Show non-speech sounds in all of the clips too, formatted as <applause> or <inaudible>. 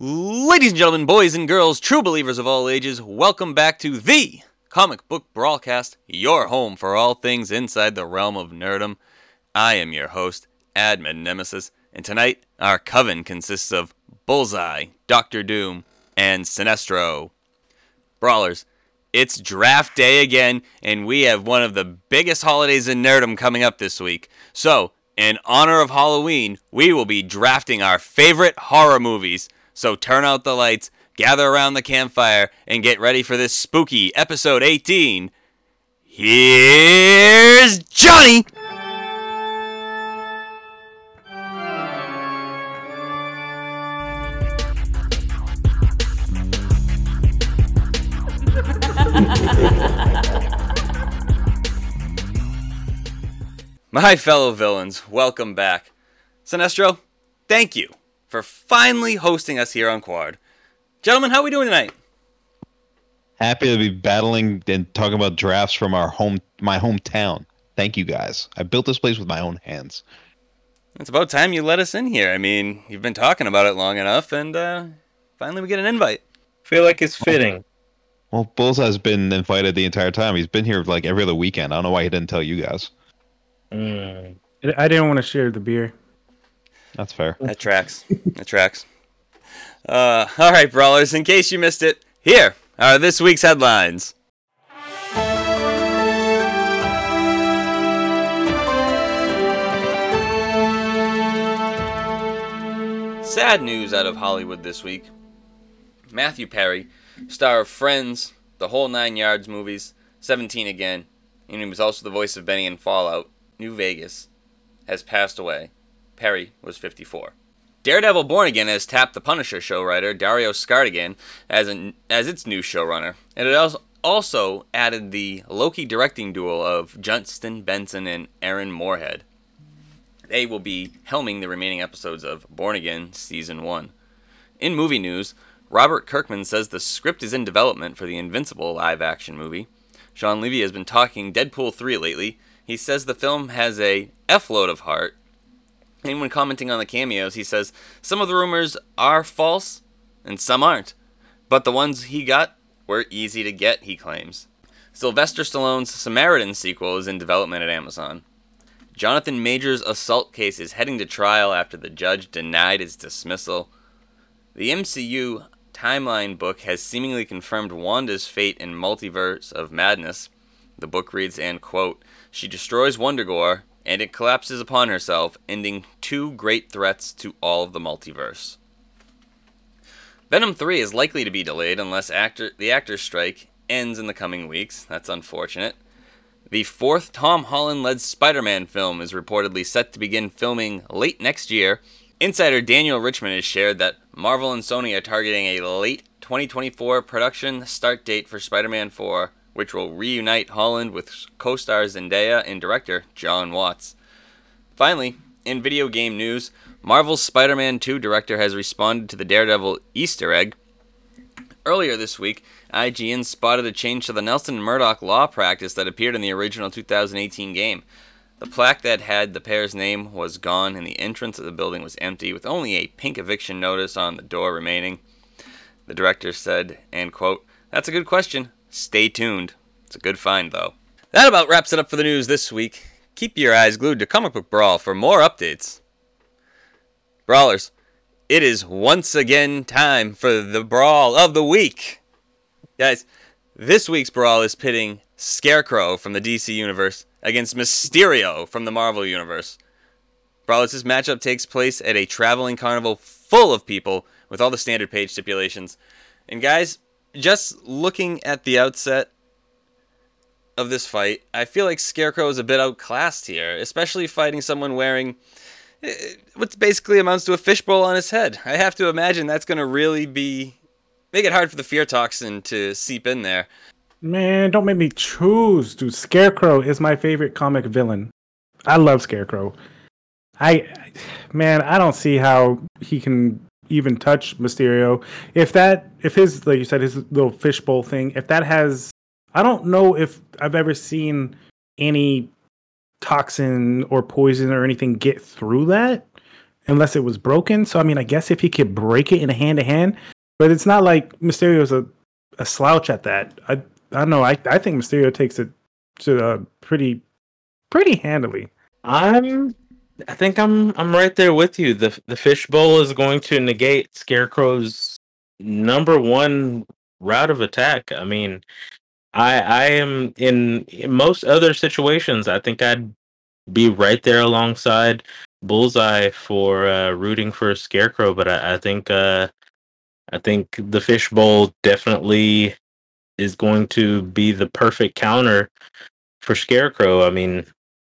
Ladies and gentlemen, boys and girls, true believers of all ages, welcome back to the Comic Book Brawlcast, your home for all things inside the realm of nerdom. I am your host, Admin Nemesis, and tonight our coven consists of Bullseye, Doctor Doom, and Sinestro. Brawlers, it's draft day again, and we have one of the biggest holidays in nerdom coming up this week. So, in honor of Halloween, we will be drafting our favorite horror movies. So turn out the lights, gather around the campfire, and get ready for this spooky episode 18. Here's Johnny! <laughs> My fellow villains, welcome back. Sinestro, thank you for finally hosting us here on Qward. Gentlemen, how are we doing tonight? Happy to be battling and talking about drafts from our home, my hometown. Thank you guys. I built this place with my own hands. It's about time you let us in here. I mean, you've been talking about it long enough, and uh, finally we get an invite. feel like it's fitting. Well, Bullseye's been invited the entire time. He's been here like every other weekend. I don't know why he didn't tell you guys. Mm. I didn't want to share the beer. That's fair. That tracks. that tracks. Uh, all right, brawlers. In case you missed it, here are this week's headlines. Sad news out of Hollywood this week. Matthew Perry, star of Friends, The Whole Nine Yards movies, 17 again, and he was also the voice of Benny in Fallout, New Vegas, has passed away. Perry was 54. Daredevil Born Again has tapped the Punisher show writer Dario Scardapane as, an, as its new showrunner, and it also, also added the Loki directing duo of Justin Benson and Aaron Moorhead. They will be helming the remaining episodes of Born Again Season 1. In movie news, Robert Kirkman says the script is in development for the Invincible live action movie. Shawn Levy has been talking Deadpool 3 lately. He says the film has a F load of heart. And when commenting on the cameos, he says some of the rumors are false and some aren't. But the ones he got were easy to get, he claims. Sylvester Stallone's Samaritan sequel is in development at Amazon. Jonathan Majors' assault case is heading to trial after the judge denied his dismissal. The MCU timeline book has seemingly confirmed Wanda's fate in Multiverse of Madness. The book reads, and quote, She destroys Wundagore, and it collapses upon herself, ending two great threats to all of the multiverse. Venom 3 is likely to be delayed unless actor, the actors' strike ends in the coming weeks. That's unfortunate. The fourth Tom Holland led Spider Man film is reportedly set to begin filming late next year. Insider Daniel Richtman has shared that Marvel and Sony are targeting a late 2024 production start date for Spider Man 4, which will reunite Holland with co star Zendaya and director Jon Watts. Finally, in video game news, Marvel's Spider Man 2 director has responded to the Daredevil Easter egg. Earlier this week, IGN spotted a change to the Nelson Murdock law practice that appeared in the original 2018 game. The plaque that had the pair's name was gone, and the entrance of the building was empty, with only a pink eviction notice on the door remaining. The director said, and quote, That's a good question. Stay tuned. It's a good find, though. That about wraps it up for the news this week. Keep your eyes glued to Comic Book Brawl for more updates. Brawlers, it is once again time for the Brawl of the Week. Guys, this week's Brawl is pitting Scarecrow from the DC Universe against Mysterio from the Marvel Universe. Brawlers, this matchup takes place at a traveling carnival full of people with all the standard page stipulations. And guys, just looking at the outset of this fight, I feel like Scarecrow is a bit outclassed here, especially fighting someone wearing eh, what basically amounts to a fishbowl on his head. I have to imagine that's going to really be make it hard for the fear toxin to seep in there. Man, don't make me choose, dude. Scarecrow is my favorite comic villain. I love Scarecrow. I, man, I don't see how he can even touch Mysterio. If that, if his, like you said, his little fishbowl thing, if that has, I don't know if I've ever seen any toxin or poison or anything get through that unless it was broken. So I mean, I guess if he could break it in a hand to hand, but it's not like Mysterio's a, a slouch at that. I I don't know. I I think Mysterio takes it to uh, pretty pretty handily. I'm. I think I'm. I'm right there with you. the The fishbowl is going to negate Scarecrow's number one route of attack. I mean, I I am in, in most other situations. I think I'd be right there alongside Bullseye for uh, rooting for Scarecrow, but I, I think uh, I think the fishbowl definitely is going to be the perfect counter for Scarecrow. I mean,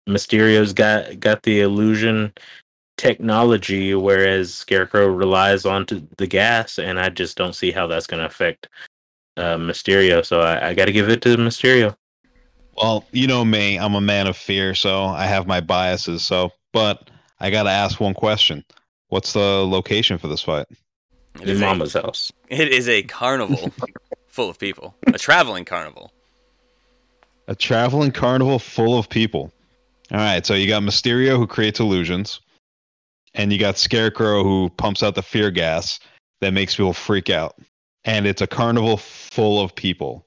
Mysterio's got got the illusion technology, whereas Scarecrow relies on to the gas, and I just don't see how that's going to affect uh, Mysterio. So I, I got to give it to Mysterio. Well, you know me, I'm a man of fear, so I have my biases. So, but I got to ask one question: What's the location for this fight? It In is, a, Mama's house. it is a carnival <laughs> full of people, a traveling carnival. A traveling carnival full of people. All right, so you got Mysterio who creates illusions, and you got Scarecrow who pumps out the fear gas that makes people freak out. And it's a carnival full of people.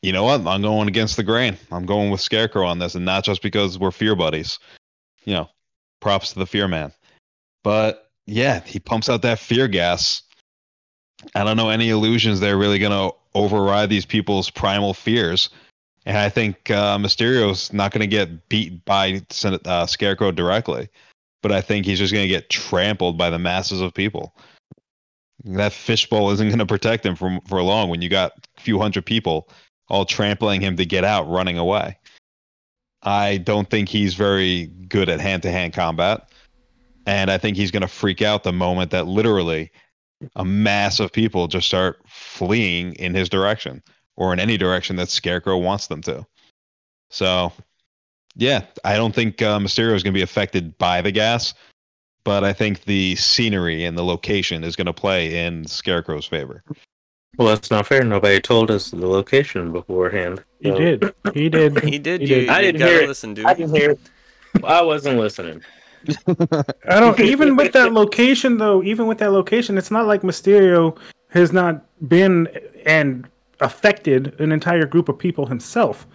You know what? I'm going against the grain. I'm going with Scarecrow on this, and not just because we're fear buddies. You know, props to the fear man. But yeah, he pumps out that fear gas. I don't know any illusions that are really going to override these people's primal fears. And I think uh, Mysterio's not going to get beat by uh, Scarecrow directly, but I think he's just going to get trampled by the masses of people. That fishbowl isn't going to protect him for for long when you got a few hundred people all trampling him to get out, running away. I don't think he's very good at hand to hand combat, and I think he's going to freak out the moment that literally a mass of people just start fleeing in his direction or in any direction that Scarecrow wants them to. So, yeah, I don't think uh, Mysterio is going to be affected by the gas, but I think the scenery and the location is going to play in Scarecrow's favor. Well, that's not fair. Nobody told us the location beforehand. He So- did. He <laughs> did. He did. He you, did. I you didn't hear it. listen, dude. I didn't hear. I wasn't listening. <laughs> I don't even with that location though. Even with that location, it's not like Mysterio has not been and affected an entire group of people himself.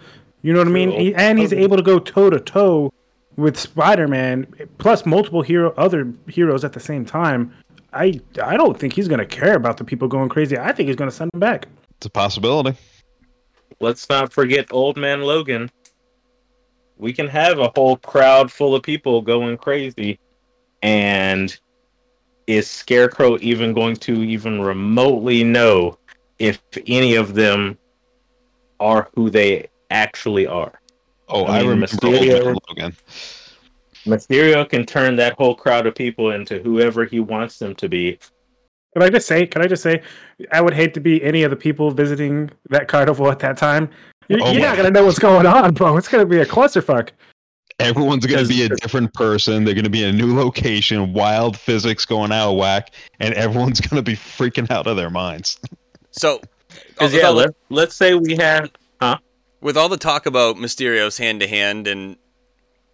You know what I mean? He, and he's um, able to go toe to toe with Spider-Man, plus multiple hero other heroes at the same time. I I don't think he's gonna care about the people going crazy. I think he's gonna send them back. It's a possibility. Let's not forget Old Man Logan. We can have a whole crowd full of people going crazy, and is Scarecrow even going to even remotely know if any of them are who they actually are? Oh, I I, mean, remember Mysterio- Logan. Mysterio can turn that whole crowd of people into whoever he wants them to be. Can I just say? Can I just say? I would hate to be any of the people visiting that carnival at that time. You're, Oh you're not gonna know what's going on, bro. It's gonna be a clusterfuck. Everyone's going to be a different person. They're going to be in a new location, wild physics going out of whack, and everyone's <laughs> going to be freaking out of their minds. So, Because yeah, all the- let, let's say we have with all the talk about Mysterio's hand to hand, and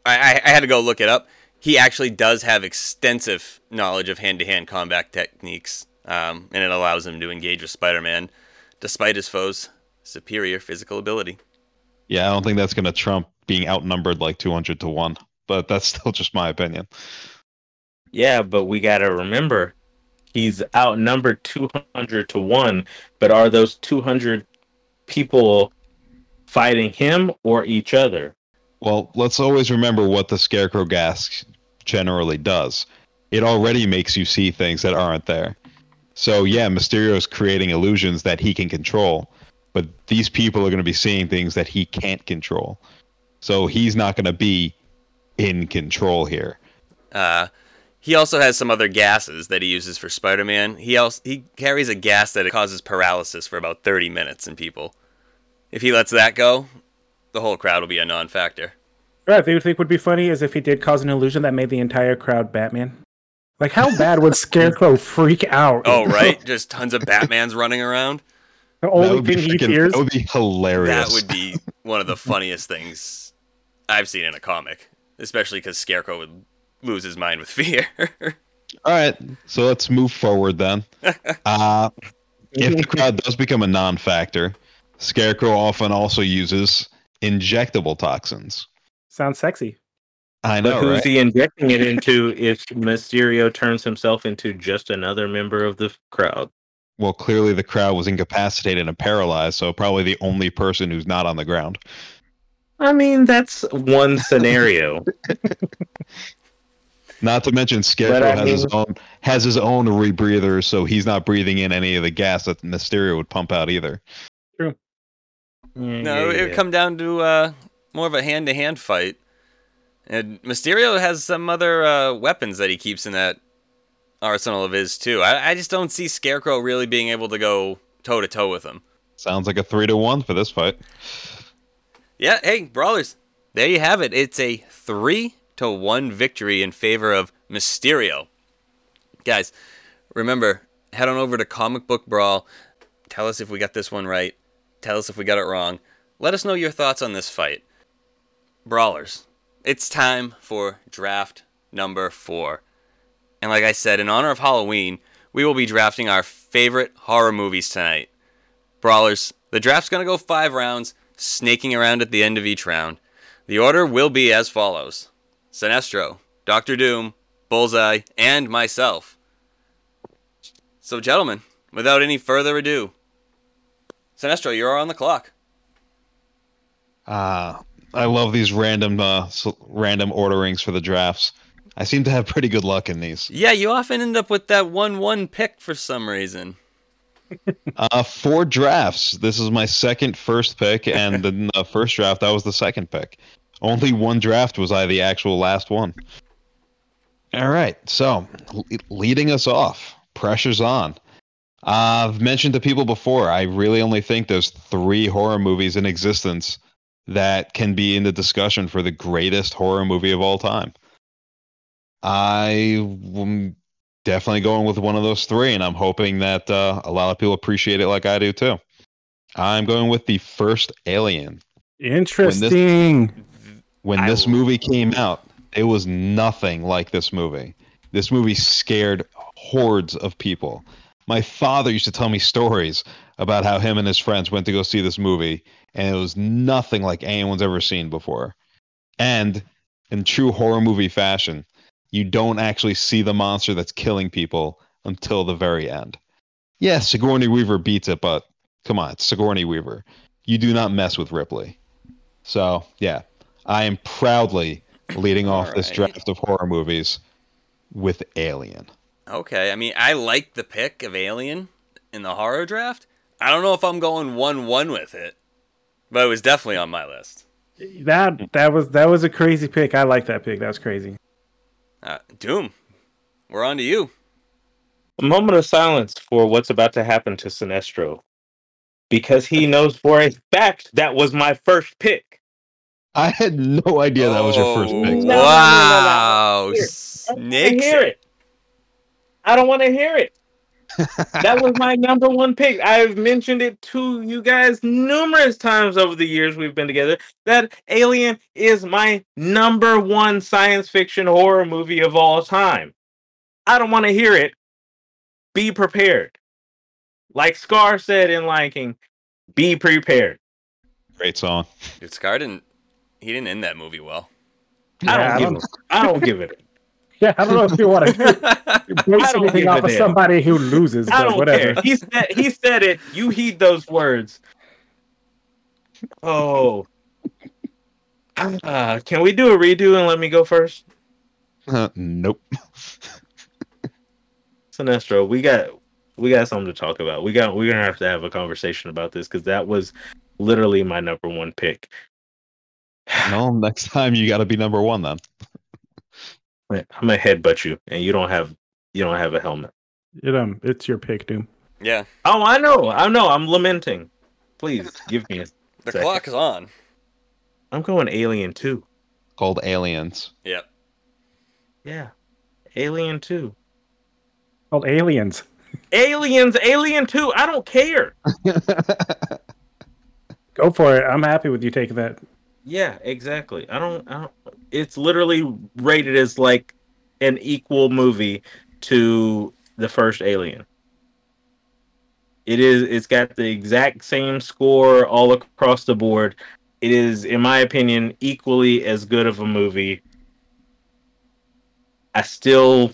I, I, I had to go look it up. He actually does have extensive knowledge of hand to hand combat techniques, um, and it allows him to engage with Spider Man despite his foe's superior physical ability. Yeah, I don't think that's going to trump being outnumbered like 200 to 1, but that's <laughs> still just my opinion. Yeah, but we got to remember he's outnumbered 200 to 1, but are those 200 people fighting him or each other? Well, let's always remember what the Scarecrow gas generally does. It already makes you see things that aren't there. So, yeah, Mysterio's creating illusions that he can control, but these people are going to be seeing things that he can't control. So, he's not going to be in control here. Uh, he also has some other gases that he uses for Spider Man. He also he carries a gas that causes paralysis for about 30 minutes in people. If he lets that go, the whole crowd will be a non factor. Right, they would think would be funny is if he did cause an illusion that made the entire crowd Batman. Like, how bad would Scarecrow freak out? Oh, <laughs> right? Just tons of Batmans running around. the only would, thing he freaking- fears. that would be hilarious. That would be one of the funniest things I've seen in a comic, especially because Scarecrow would lose his mind with <laughs> fear. All right, so let's move forward then. <laughs> Uh, if the crowd does become a non-factor, Scarecrow often also uses injectable toxins. Sounds sexy. I But know, who's right? he injecting it into if Mysterio turns himself into just another member of the crowd? Well, clearly the crowd was incapacitated and paralyzed, so probably the only person who's not on the ground. I mean, that's one scenario. <laughs> Not to mention Scarecrow I has his own has his own rebreather, so he's not breathing in any of the gas that Mysterio would pump out either. Yeah, no, yeah, it would yeah. come down to uh, more of a hand to hand fight. And Mysterio has some other uh, weapons that he keeps in that arsenal of his, too. I, I just don't see Scarecrow really being able to go toe to toe with him. Sounds like a three to one for this fight. Yeah, hey, Brawlers, there you have it. It's a three to one victory in favor of Mysterio. Guys, remember, head on over to Comic Book Brawl. Tell us if we got this one right. Tell us if we got it wrong. Let us know your thoughts on this fight. Brawlers, it's time for draft number four. And like I said, in honor of Halloween, we will be drafting our favorite horror movies tonight. Brawlers, the draft's going to go five rounds, snaking around at the end of each round. The order will be as follows Sinestro, Doctor Doom, Bullseye, and myself. So, gentlemen, without any further ado, Sinestro, you're on the clock. Uh, I love these random uh, random orderings for the drafts. I seem to have pretty good luck in these. Yeah, you often end up with that 1 1 pick for some reason. <laughs> Uh, four drafts. This is my second first pick, and <laughs> the uh, first draft that was the second pick. Only one draft was I the actual last one. All right, so le- leading us off, pressure's on. Uh, I've mentioned to people before. I really only think there's three horror movies in existence that can be in the discussion for the greatest horror movie of all time. I am definitely going with one of those three, and I'm hoping that uh, a lot of people appreciate it like I do too. I'm going with the first Alien. Interesting. When I this will- movie came out, it was nothing like this movie. This movie scared hordes of people. My father used to tell me stories about how him and his friends went to go see this movie, and it was nothing like anyone's ever seen before. And in true horror movie fashion, you don't actually see the monster that's killing people until the very end. Yeah, Sigourney Weaver beats it, but come on, it's Sigourney Weaver. You do not mess with Ripley. So, yeah, I am proudly leading off this draft of horror movies with Alien. Okay, I mean, I like the pick of Alien in the horror draft. I don't know if I'm going 1 1 with it, but it was definitely on my list. That that was that was a crazy pick. I like that pick. That was crazy. Uh, Doom, we're on to you. A moment of silence for what's about to happen to Sinestro. Because he knows for a fact that was my first pick. I had no idea that was your first Oh, pick. No, no, no, no, no. Wow. Here. I don't wanna hear it. it. I don't want to hear it. that was my number one pick. I've mentioned it to you guys numerous times over the years we've been together that Alien is my number one science fiction horror movie of all time. I don't want to hear it. Be prepared. Like Scar said in Lion King, be prepared. Great song. Dude, Scar didn't. He didn't end that movie well. I don't Yeah, give it. <laughs> I don't give it. Yeah, I don't know if you want to base I don't anything off of somebody who loses, I don't whatever. care. He said he said it. You heed those words. Oh. Uh, can we do a redo and let me go first? Uh, nope. <laughs> Sinestro, we got we got something to talk about. We got we're gonna have to have a conversation about this because that was literally my number one pick. No, next time you got to be number one then. I'm gonna headbutt you, and you don't have you don't have a helmet. You um, know, it's your pick, Doom. yeah, Oh, I know, I know. I'm lamenting. Please give me a. <laughs> the Second. clock is on. I'm going Alien Two. Called Aliens. Yep. Yeah, Alien Two. Called Aliens. Aliens, Alien 2. I don't care. <laughs> <laughs> Go for it. I'm happy with you taking that. Yeah, exactly. I don't I don't it's literally rated as like an equal movie to the first Alien. It is. It's got the exact same score all across the board. It is, in my opinion, equally as good of a movie. I still,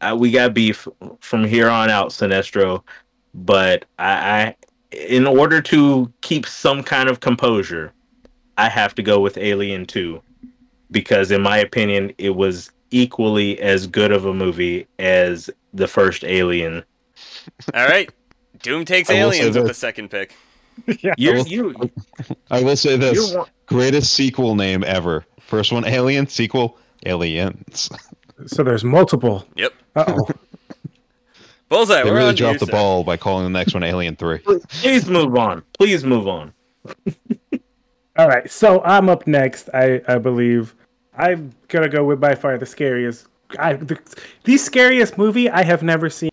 uh, we got beef from here on out, Sinestro. But I, I, in order to keep some kind of composure, I have to go with Alien Two, because in my opinion, it was equally as good of a movie as the first Alien. <laughs> All right. Doom takes I will say aliens with the second pick. <laughs> yeah. You, will- you, I will say this: you greatest sequel name ever. First one, Alien. Sequel, Aliens. <laughs> So there's multiple. Yep. Uh oh. Bullseye. They we're really on to you, dropped the sir. ball by calling the next one Alien Three. please move on. Please move on. All right, so I'm up next. I I believe I'm gonna go with by far the scariest. I the, the scariest movie I have never seen.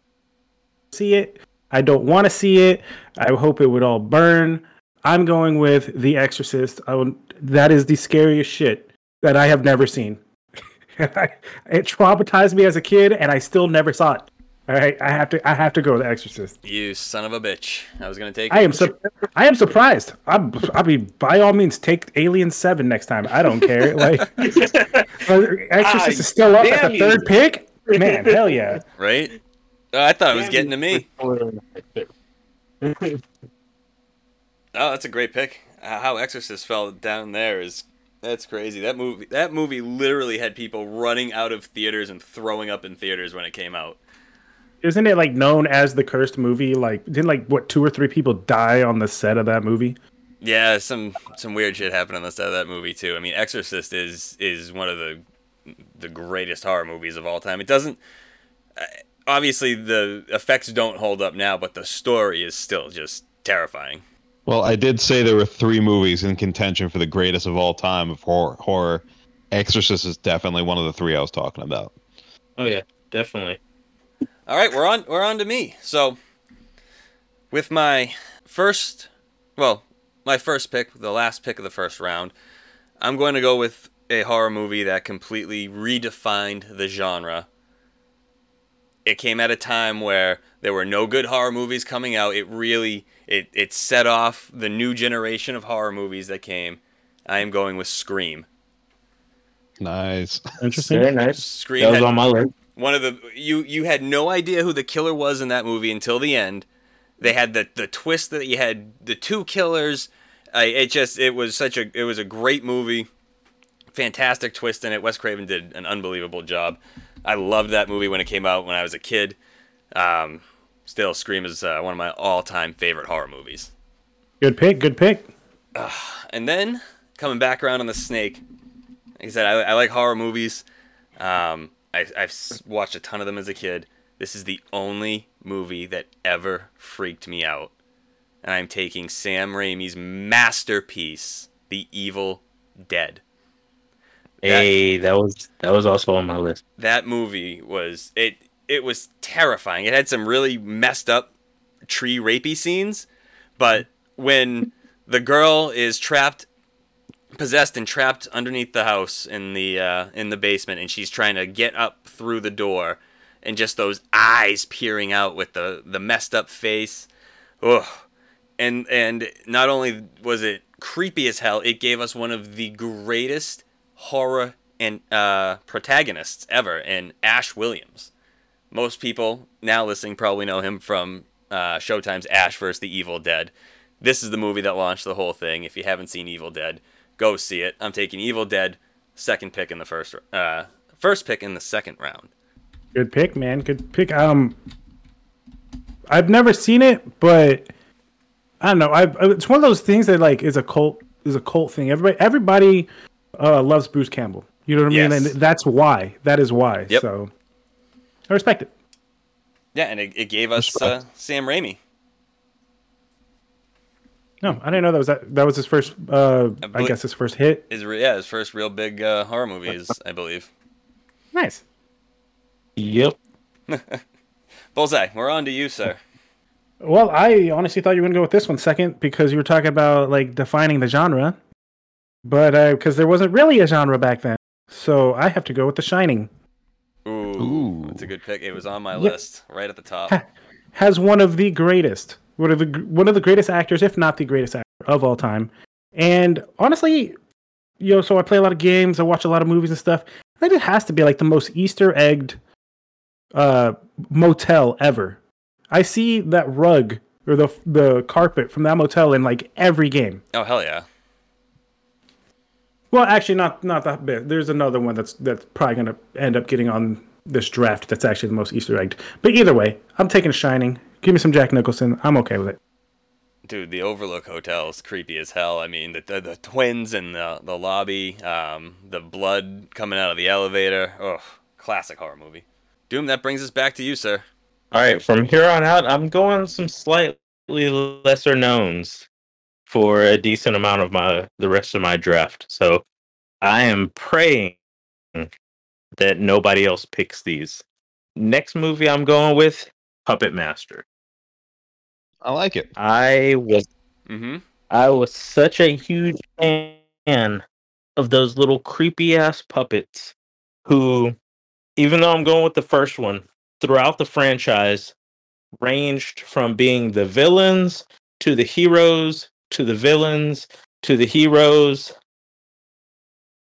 See it. I don't want to see it. I hope it would all burn. I'm going with The Exorcist. I will, that is the scariest shit that I have never seen. <laughs> it traumatized me as a kid, and I still never saw it. All right, I have to. I have to go with The Exorcist. You son of a bitch. I was gonna take. I it. am su- I am surprised. I'm, I mean, by all means, take Alien Seven next time. I don't care. <laughs> Like, Exorcist is still up at the you. third pick. Man, hell yeah! right. Oh, I thought it was getting to me. <laughs> Oh, that's a great pick. Uh, How Exorcist fell down there is that's crazy. That movie that movie literally had people running out of theaters and throwing up in theaters when it came out. Isn't it like known as the cursed movie? Like, didn't like what two or three people die on the set of that movie? Yeah, some some weird shit happened on the set of that movie too. I mean, Exorcist is is one of the the greatest horror movies of all time. It doesn't uh, obviously the effects don't hold up now, but the story is still just terrifying. Well, I did say there were three movies in contention for the greatest of all time of horror. horror. Exorcist is definitely one of the three I was talking about. Oh yeah, definitely. All right, we're on we're on to me. So with my first well, my first pick, the last pick of the first round, I'm going to go with a horror movie that completely redefined the genre. It came at a time where there were no good horror movies coming out. It really it it set off the new generation of horror movies that came. I am going with Scream. Nice. Interesting. Very nice. Scream That was had- on my list. One of the you you had no idea who the killer was in that movie until the end. They had the the twist that you had the two killers. I it just it was such a it was a great movie, fantastic twist in it. Wes Craven did an unbelievable job. I loved that movie when it came out when I was a kid. Um, still, Scream is uh, one of my all time favorite horror movies. Good pick. Good pick. And then coming back around on the snake, like I said, I, I like horror movies. Um, I, I've watched a ton of them as a kid. This is the only movie that ever freaked me out. And I'm taking Sam Raimi's masterpiece, The Evil Dead. Hey, that was that was also on my list. That movie was it it was terrifying. It had some really messed up tree rapey scenes, but when the girl is trapped possessed and trapped underneath the house in the uh, in the basement and she's trying to get up through the door and just those eyes peering out with the the messed up face Ugh. and and not only was it creepy as hell it gave us one of the greatest horror and uh, protagonists ever in Ash Williams most people now listening probably know him from uh, Showtime's Ash vs. the Evil Dead. This is the movie that launched the whole thing. If you haven't seen Evil Dead, go see it. I'm taking Evil Dead, second pick in the first, uh, first pick in the second round. Good pick, man. Good pick. Um, I've never seen it, but I don't know. I it's one of those things that like is a cult is a cult thing. Everybody everybody uh, loves Bruce Campbell. You know what I mean? Yes. And that's why. That is why. Yep. So I respect it. Yeah, and it, it gave us uh, Sam Raimi. No, I didn't know that was that. That was his first. Uh, I, believe- guess his first hit. His re- yeah, his first real big uh, horror movies, I believe. Nice. Yep. <laughs> Bullseye, we're on to you, sir. Well, I honestly thought you were gonna go with this one second because you were talking about like defining the genre, but because there wasn't really a genre back then, so I have to go with The Shining. Ooh, Ooh, that's a good pick. It was on my Yeah. list, right at the top. Ha- has one of the greatest, one of the one of the greatest actors, if not the greatest actor of all time. And honestly, you know, so I play a lot of games, I watch a lot of movies and stuff. I think it has to be like the most Easter egged uh, motel ever. I see that rug or the the carpet from that motel in like every game. Oh hell yeah! Well, actually, not not that big. There's another one that's that's probably gonna end up getting on this draft. That's actually the most Easter egged. But either way, I'm taking Shining. Give me some Jack Nicholson. I'm okay with it. Dude, the Overlook Hotel is creepy as hell. I mean, the the, the twins in the the lobby, um, the blood coming out of the elevator. Oh, classic horror movie. Doom, that brings us back to you, sir. All right, from here on out, I'm going some slightly lesser knowns for a decent amount of my the rest of my draft. So I am praying that nobody else picks these. Next movie I'm going with Puppet Master. I like it. I was Mm-hmm. I was such a huge fan of those little creepy ass puppets who, even though I'm going with the first one, throughout the franchise, ranged from being the villains to the heroes to the villains to the heroes.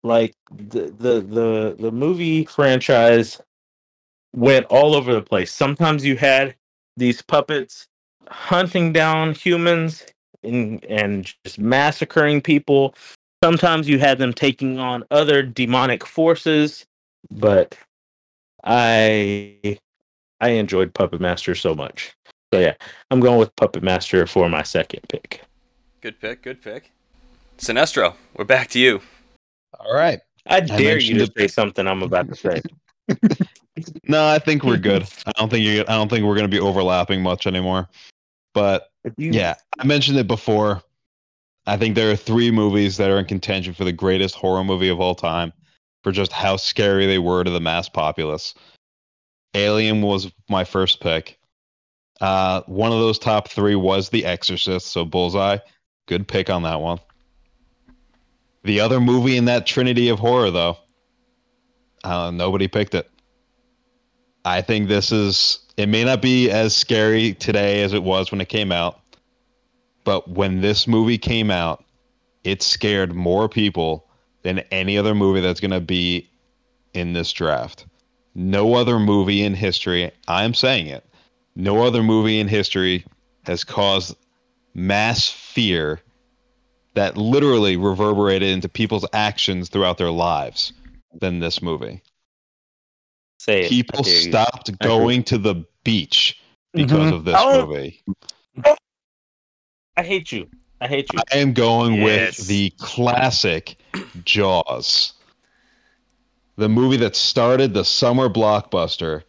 Like the the the, the movie franchise went all over the place. Sometimes you had these puppets hunting down humans and and just massacring people. Sometimes you had them taking on other demonic forces, but I I enjoyed Puppet Master so much. So yeah, I'm going with Puppet Master for my second pick. Good pick. Good pick. Sinestro, we're back to you. All right. I dare you to it- say something I'm about to say. <laughs> <laughs> No, I think we're good. I don't think you. I don't think we're going to be overlapping much anymore. But you- yeah, I mentioned it before. I think there are three movies that are in contention for the greatest horror movie of all time, for just how scary they were to the mass populace. Alien was my first pick. Uh, one of those top three was The Exorcist, so Bullseye, good pick on that one. The other movie in that trinity of horror, though, uh, nobody picked it. I think this is. It may not be as scary today as it was when it came out, but when this movie came out, it scared more people than any other movie that's going to be in this draft. No other movie in history, I'm saying it, no other movie in history has caused mass fear that literally reverberated into people's actions throughout their lives than this movie. Say it. People dare you. stopped going to the beach because Mhm. of this Oh. movie. I hate you. I hate you. I am going Yes. with the classic Jaws. The movie that started the summer blockbuster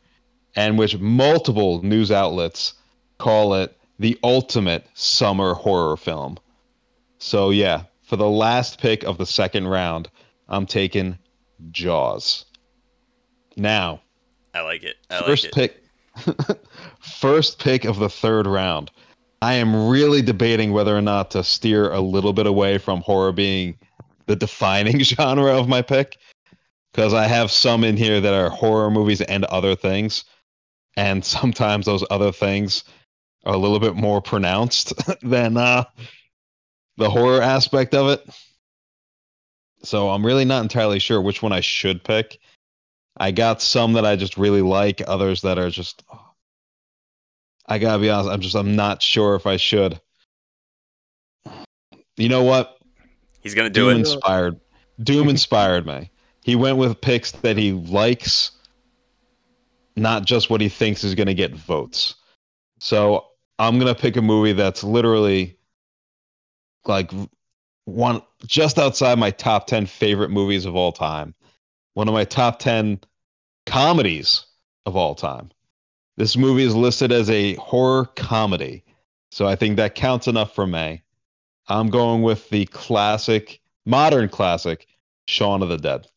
and which multiple news outlets call it the ultimate summer horror film. So yeah, for the last pick of the second round, I'm taking Jaws. Now, I like it. I first like it. pick <laughs> first pick of the third round i am really debating whether or not to steer a little bit away from horror being the defining <laughs> genre of my pick because i have some in here that are horror movies and other things and <laughs> sometimes those other things are a little bit more pronounced than uh, the horror aspect of it so i'm really not entirely sure which one i should pick I got some that I just really like, others that are just. I gotta be honest, I'm just I'm not sure if I should. You know what? He's gonna do Doom it. inspired. Doom inspired me. He went with picks that he likes, not just what he thinks is gonna get votes. So I'm gonna pick a movie that's literally like one just outside my top ten favorite movies of all time. One of my top ten comedies of all time. This movie is listed as a horror comedy. So I think that counts enough for me. I'm going with the classic, modern classic, Shaun of the Dead.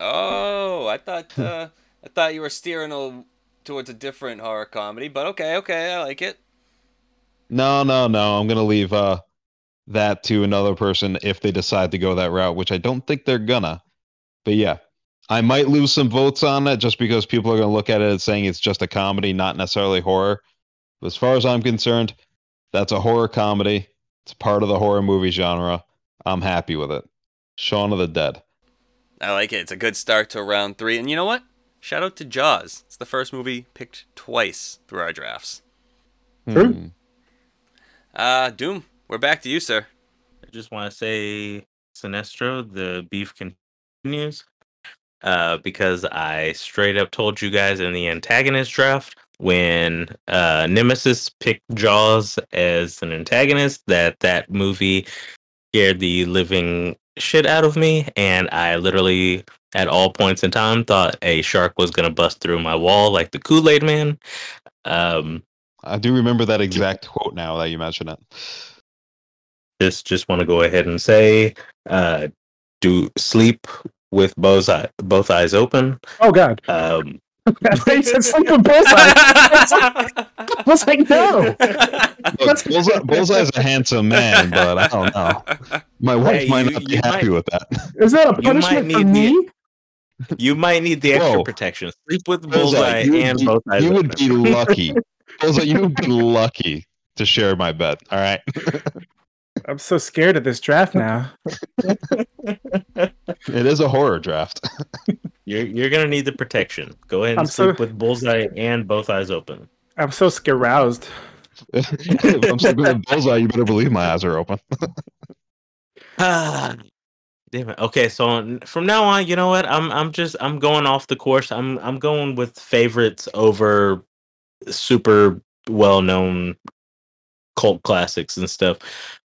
Oh, I thought <laughs> uh, I thought you were steering a, towards a different horror comedy, but okay, okay, I like it. No, no, no. I'm going to leave uh, that to another person if they decide to go that route, which I don't think they're gonna. But yeah, I might lose some votes on it just because people are going to look at it as saying it's just a comedy, not necessarily horror. But as far as I'm concerned, that's a horror comedy. It's part of the horror movie genre. I'm happy with it. Shaun of the Dead. I like it. It's a good start to round three. And you know what? Shout out to Jaws. It's the first movie picked twice through our drafts. True. Hmm. Uh, Doom, we're back to you, sir. I just want to say, Sinestro, the beef continues. Uh, because I straight up told you guys in the antagonist draft when uh, Nemesis picked Jaws as an antagonist that that movie scared the living shit out of me, and I literally at all points in time thought a shark was gonna bust through my wall like the Kool Aid Man. Um, I do remember that exact quote now that you mention it. just just want to go ahead and say, uh, do sleep with both eye, both eyes open. Oh God! Um, <laughs> I said sleep with both eyes. I was like, no. Look, Bullseye, Bullseye's a handsome man, but I don't know. My wife Hey, might you- not be happy might- with that. Is that a punishment for need the- me? you might need the extra Whoa. protection. Sleep with Bullseye, bullseye you and be- both eyes You open. would be <laughs> lucky. Bullseye, you would be lucky to share my bed. All right. <laughs> I'm so scared of this draft <laughs> now. It is a horror draft. <laughs> You're you're gonna need the protection. Go ahead and I'm sleep so- with bullseye and both eyes open. I'm so scaroused. if I'm sleeping with Bullseye, you better believe my eyes are open. <laughs> Ah, damn it. Okay, so from now on, you know what? I'm I'm just I'm going off the course. I'm I'm going with favorites over super well known cult classics and stuff.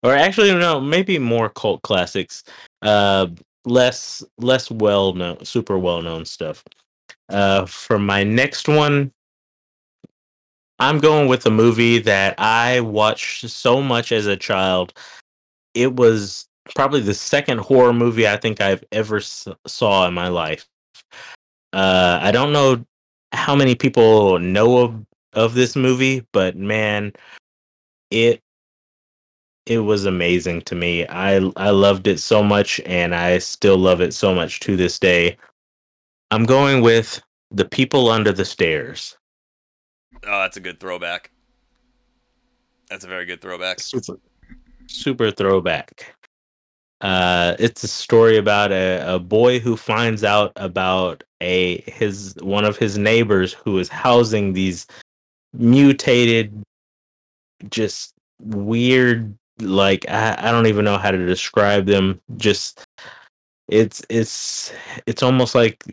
Or actually no, maybe more cult classics. Uh less less well known super well known stuff. Uh for my next one I'm going with a movie that I watched so much as a child. It was probably the second horror movie I think I've ever s- saw in my life. Uh, I don't know how many people know of of this movie, but man, it it was amazing to me. I I loved it so much, and I still love it so much to this day. I'm going with the people under the stairs. Oh, that's a good throwback. That's a very good throwback. super super throwback uh it's a story about a, a boy who finds out about a his one of his neighbors who is housing these mutated just weird like I, I don't even know how to describe them just it's it's it's almost like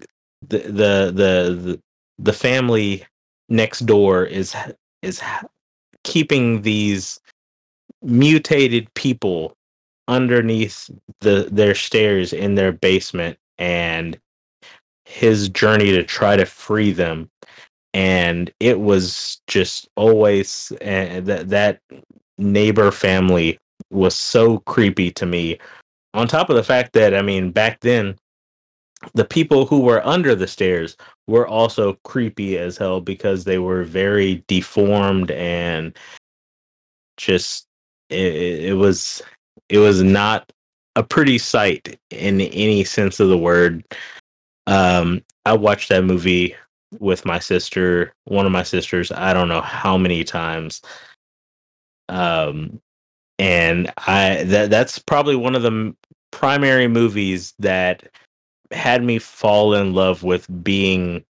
the the the the, family next door is is keeping these mutated people underneath the their stairs in their basement and his journey to try to free them and it was just always uh, that that neighbor family was so creepy to me. On top of the fact that i mean back then the people who were under the stairs were also creepy as hell because they were very deformed and just it, it was it was not a pretty sight in any sense of the word. Um i watched that movie with my sister one of my sisters i don't know how many times um and i that that's probably one of the primary movies that had me fall in love with being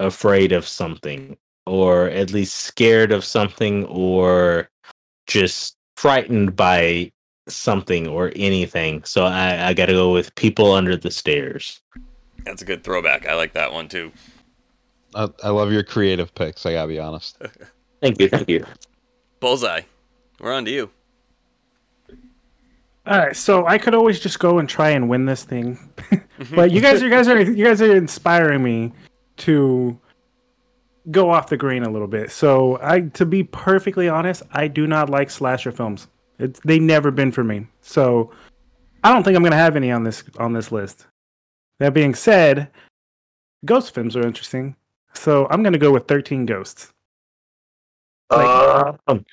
afraid of something or at least scared of something or just frightened by something or anything. So I, I got to go with People Under the Stairs. That's a good throwback. I like that one too. I, I love your creative picks. I gotta be honest. <laughs> Thank you. Thank you. Bullseye. We're on to you. All right, so I could always just go and try and win this thing, <laughs> mm-hmm. but you guys, you guys are, you guys are inspiring me to go off the grain a little bit. So I, to be perfectly honest, I do not like slasher films. It's they never been for me. So I don't think I'm gonna have any on this on this list. That being said, ghost films are interesting. So I'm gonna go with 13 Ghosts. Like, Um,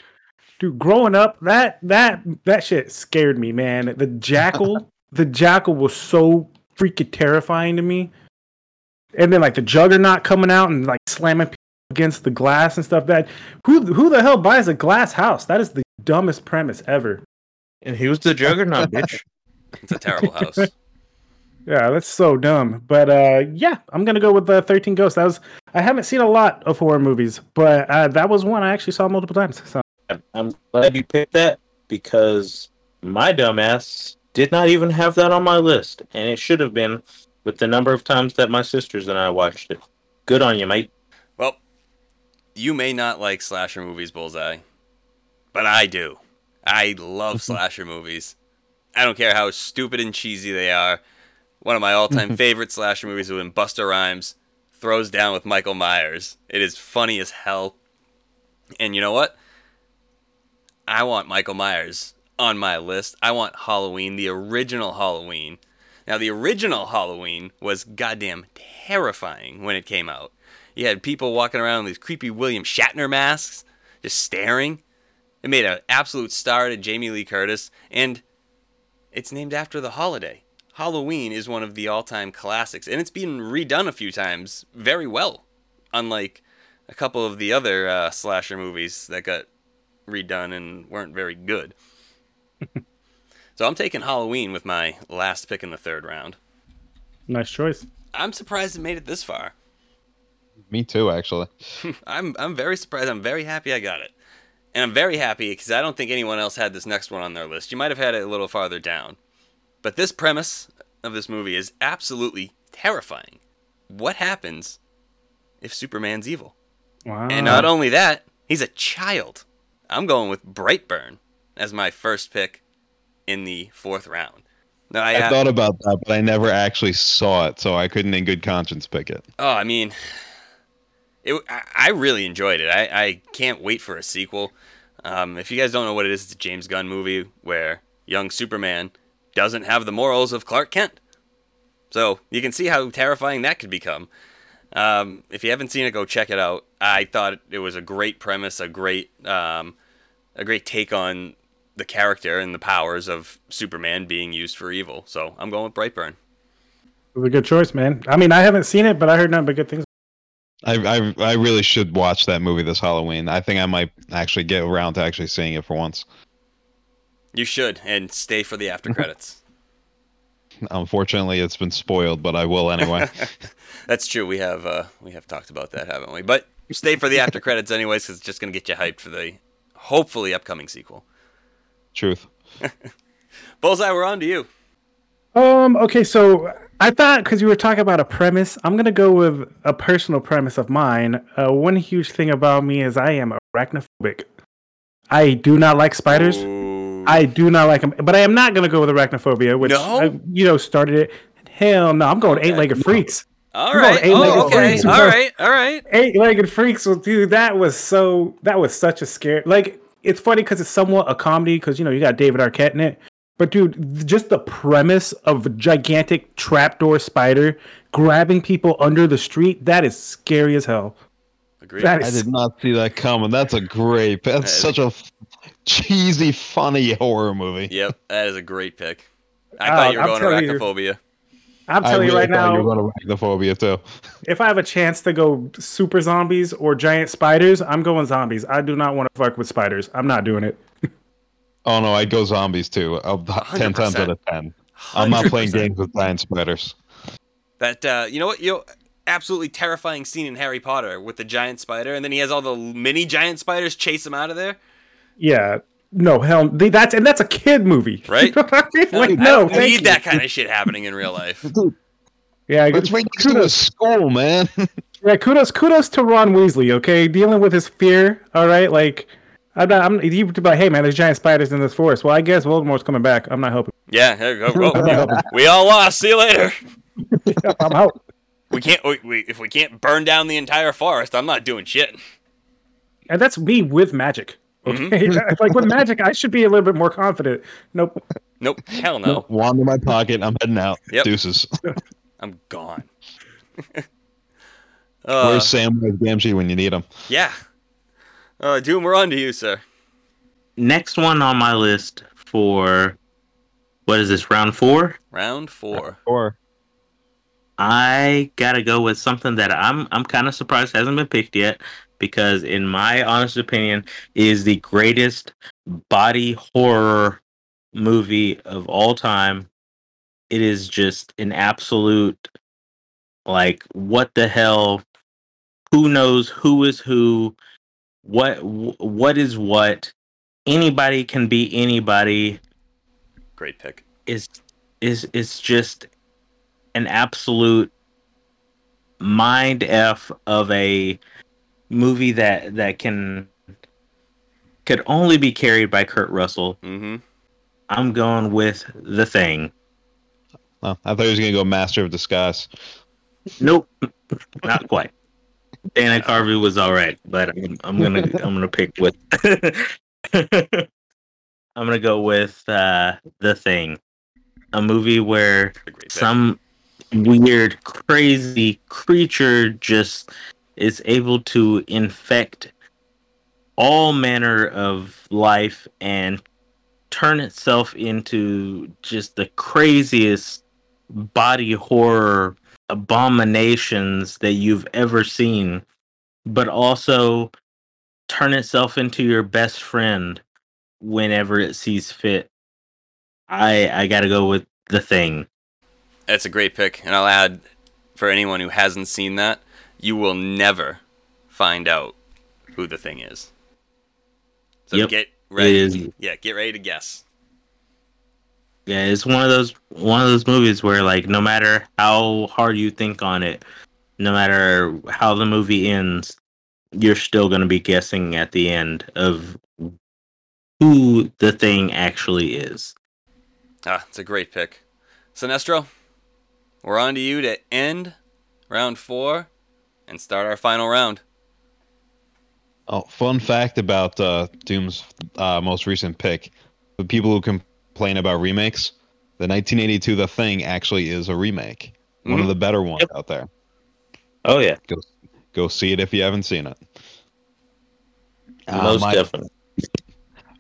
Dude, growing up, that that that shit scared me, man. The jackal, <laughs> the jackal was so freaking terrifying to me. and then like the Juggernaut coming out and like slamming people against the glass and stuff. That who who the hell buys a glass house? That is the dumbest premise ever. And he was the juggernaut, <laughs> bitch. It's a terrible house. <laughs> Yeah, that's so dumb. But uh, yeah, I'm gonna go with the 13 Ghosts. That was I haven't seen a lot of horror movies, but uh, that was one I actually saw multiple times. So I'm glad you picked that because my dumbass did not even have that on my list, and it should have been with the number of times that my sisters and I watched it. Good on you, mate. Well, you may not like slasher movies, Bullseye, but I do. I love <laughs> slasher movies. I don't care how stupid and cheesy they are. One of my all-time <laughs> favorite slasher movies is when Busta Rhymes throws down with Michael Myers. It is funny as hell. And you know what? I want Michael Myers on my list. I want Halloween, the original Halloween. Now, the original Halloween was goddamn terrifying when it came out. You had people walking around in these creepy William Shatner masks, just staring. It made an absolute star to Jamie Lee Curtis, and it's named after the holiday. Halloween is one of the all time classics, and it's been redone a few times very well, unlike a couple of the other uh, slasher movies that got redone and weren't very good. <laughs> so I'm taking Halloween with my last pick in the third round. nice choice. I'm surprised it made it this far. Me too, actually. <laughs> I'm I'm very surprised. I'm very happy I got it, and I'm very happy because I don't think anyone else had this next one on their list. You might have had it a little farther down, but this premise of this movie is absolutely terrifying. What happens if Superman's evil? Wow. And not only that, he's a child. I'm going with Brightburn as my first pick in the fourth round. Now I, I thought about that, but I never actually saw it, so I couldn't in good conscience pick it. Oh, I mean, it. I, I really enjoyed it. I, I can't wait for a sequel. Um, if you guys don't know what it is, it's a James Gunn movie where young Superman doesn't have the morals of Clark Kent. So you can see how terrifying that could become. Um, if you haven't seen it, go check it out. I thought it was a great premise, a great, um, a great take on the character and the powers of Superman being used for evil. So I'm going with Brightburn. It was a good choice, man. I mean, I haven't seen it, but I heard nothing but good things. I, I I really should watch that movie this Halloween. I think I might actually get around to actually seeing it for once. You should, and stay for the after <laughs> credits. Unfortunately, it's been spoiled, but I will anyway. <laughs> That's true. We have uh, we have talked about that, haven't we? But stay for the after credits anyways, because it's just gonna get you hyped for the hopefully upcoming sequel. Truth. <laughs> Bullseye, we're on to you. Um. Okay. So I thought because you were talking about a premise, I'm gonna go with a personal premise of mine. Uh, one huge thing about me is I am arachnophobic. I do not like spiders. Ooh. I do not like them, but I am not gonna go with arachnophobia, which No? I, you know started it. Hell no, I'm going eight-legged freaks. all Come eight-legged Oh, okay. Freaks. All right. All right. Eight-legged freaks. Well, dude, that was so. That was such a scare. Like it's funny because it's somewhat a comedy because you know you got David Arquette in it. But dude, just the premise of a gigantic trapdoor spider grabbing people under the street—that is scary as hell. Agreed. That I did not see that coming. That's a great. That is- such a cheesy, funny horror movie. Yep, that is a great pick. I Oh, thought you were I'm going telling you. arachnophobia. I'm I telling you right now, you were going to arachnophobia too. if I have a chance to go super zombies or giant spiders, I'm going zombies. I do not want to fuck with spiders. I'm not doing it. Oh no, I'd go zombies too. Uh, ten times out of ten. I'm not playing games with giant spiders. That uh, you know what you know, absolutely terrifying scene in Harry Potter with the giant spider, and then he has all the mini giant spiders chase him out of there. Yeah. No, hell, they- that's and that's a kid movie, <laughs> Right? You know I mean? like, I no, don't need you. that kind of shit happening in real life. <laughs> Yeah, It's right next to a school, man. <laughs> yeah. Kudos, kudos to Ron Weasley. Okay, dealing with his fear. All right, like I'm not. I'm. You be like, hey man, there's giant spiders in this forest. Well, I guess Voldemort's coming back. I'm not helping. Yeah, there you go. Well, we all lost. See you later. I'm out. We can't. We, we, if we can't burn down the entire forest, I'm not doing shit. And that's me with magic. Okay, <laughs> like with magic, I should be a little bit more confident. Nope. Nope. Hell no. Wand in my pocket. I'm heading out. Yep. Deuces. <laughs> I'm gone. <laughs> uh, Where's Samwise Gamgee when you need him? yeah. Uh, Doom, we're on to you, sir. Next one on my list for what is this round four? Round four. Four. I gotta go with something that I'm I'm kind of surprised hasn't been picked yet because, in my honest opinion, is the greatest body horror movie of all time. It is just an absolute like what the hell? Who knows who is who? What what is what? Anybody can be anybody. Great pick. Is is is just an absolute mind f of a movie that that can could only be carried by Kurt Russell. Mm-hmm. I'm going with the thing. Oh, I thought he was gonna go Master of Disguise. Nope, not quite. Dana Carvey was all right, but I'm, I'm gonna I'm gonna pick with. <laughs> I'm gonna go with uh, the thing, a movie where A great pick. some weird, crazy creature just is able to infect all manner of life and turn itself into just the craziest body horror abominations that you've ever seen, but also turn itself into your best friend whenever it sees fit. I I gotta go with the thing. That's a great pick, and I'll add for anyone who hasn't seen that, you will never find out who the thing is. So Yep, get ready. Yeah, get ready to guess. Yeah, it's one of those one of those movies where like no matter how hard you think on it, no matter how the movie ends, you're still gonna be guessing at the end of who the thing actually is. Ah, it's a great pick. Sinestro, we're on to you to end round four and start our final round. Oh, fun fact about uh, Doom's uh, most recent pick: the people who complain about remakes, the 1982 The Thing actually is a remake, one of Mhm. the better ones Yep. out there. Oh yeah, Go see it if you haven't seen it. Uh, most my, definitely.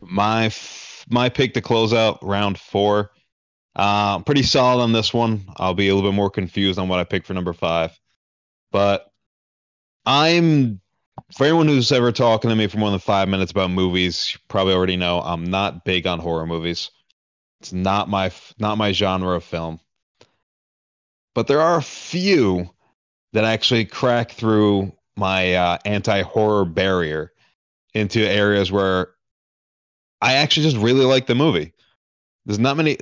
my f- my pick to close out round four. Uh, pretty solid on this one. I'll be a little bit more confused on what I picked for number five, but I'm for anyone who's ever talking to me for more than five minutes about movies, you probably already know I'm not big on horror movies. It's not my not my genre of film. But there are a few that actually crack through my uh, anti-horror barrier into areas where I actually just really like the movie. There's not many,